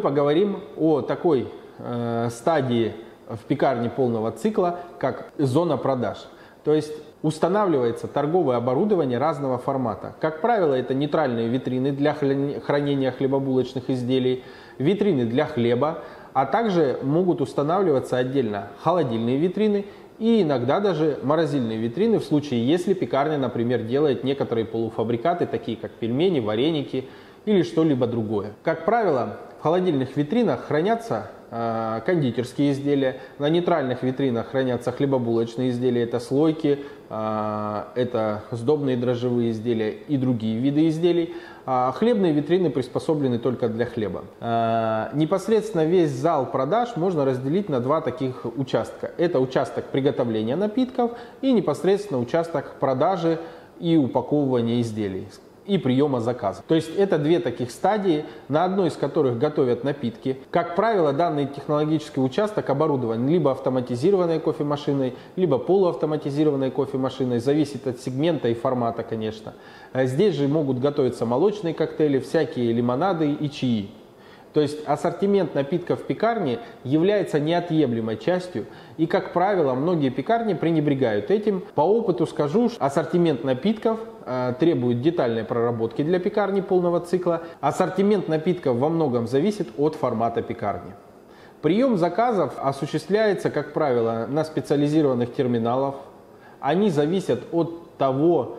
поговорим о такой э, стадии в пекарне полного цикла, как зона продаж. То есть устанавливается торговое оборудование разного формата. Как правило, это нейтральные витрины для хранения хлебобулочных изделий, витрины для хлеба, а также могут устанавливаться отдельно холодильные витрины и иногда даже морозильные витрины в случае, если пекарня, например, делает некоторые полуфабрикаты, такие как пельмени, вареники или что-либо другое. Как правило, в холодильных витринах хранятся э, кондитерские изделия, на нейтральных витринах хранятся хлебобулочные изделия, это слойки, э, это сдобные дрожжевые изделия и другие виды изделий. А хлебные витрины приспособлены только для хлеба. Э, непосредственно весь зал продаж можно разделить на два таких участка. Это участок приготовления напитков и непосредственно участок продажи и упаковывания изделий и приема заказа. То есть это две таких стадии, на одной из которых готовят напитки. Как правило, данный технологический участок оборудован либо автоматизированной кофемашиной, либо полуавтоматизированной кофемашиной, зависит от сегмента и формата, конечно. Здесь же могут готовиться молочные коктейли, всякие лимонады и чаи. То есть ассортимент напитков в пекарне является неотъемлемой частью, и, как правило, многие пекарни пренебрегают этим. По опыту скажу, что ассортимент напитков э, требует детальной проработки для пекарни полного цикла. Ассортимент напитков во многом зависит от формата пекарни. Прием заказов осуществляется, как правило, на специализированных терминалах. Они зависят от того,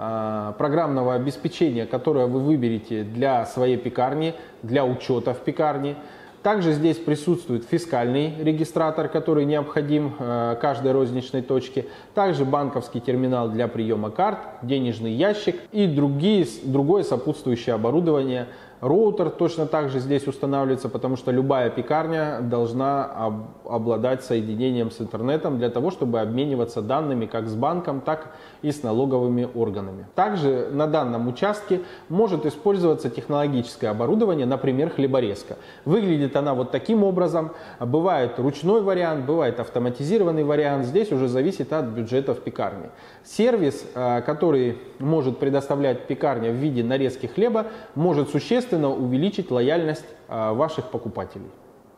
А, программного обеспечения, которое вы выберете для своей пекарни, для учета в пекарне. Также здесь присутствует фискальный регистратор, который необходим э, каждой розничной точке. Также банковский терминал для приема карт, денежный ящик и другие, другое сопутствующее оборудование – Роутер точно так же здесь устанавливается, потому что любая пекарня должна об, обладать соединением с интернетом для того, чтобы обмениваться данными как с банком, так и с налоговыми органами. Также на данном участке может использоваться технологическое оборудование, например, хлеборезка. Выглядит она вот таким образом. Бывает ручной вариант, бывает автоматизированный вариант. Здесь уже зависит от бюджетов пекарни. Сервис, э, который может предоставлять пекарня в виде нарезки хлеба, может существенно увеличить лояльность э, ваших покупателей.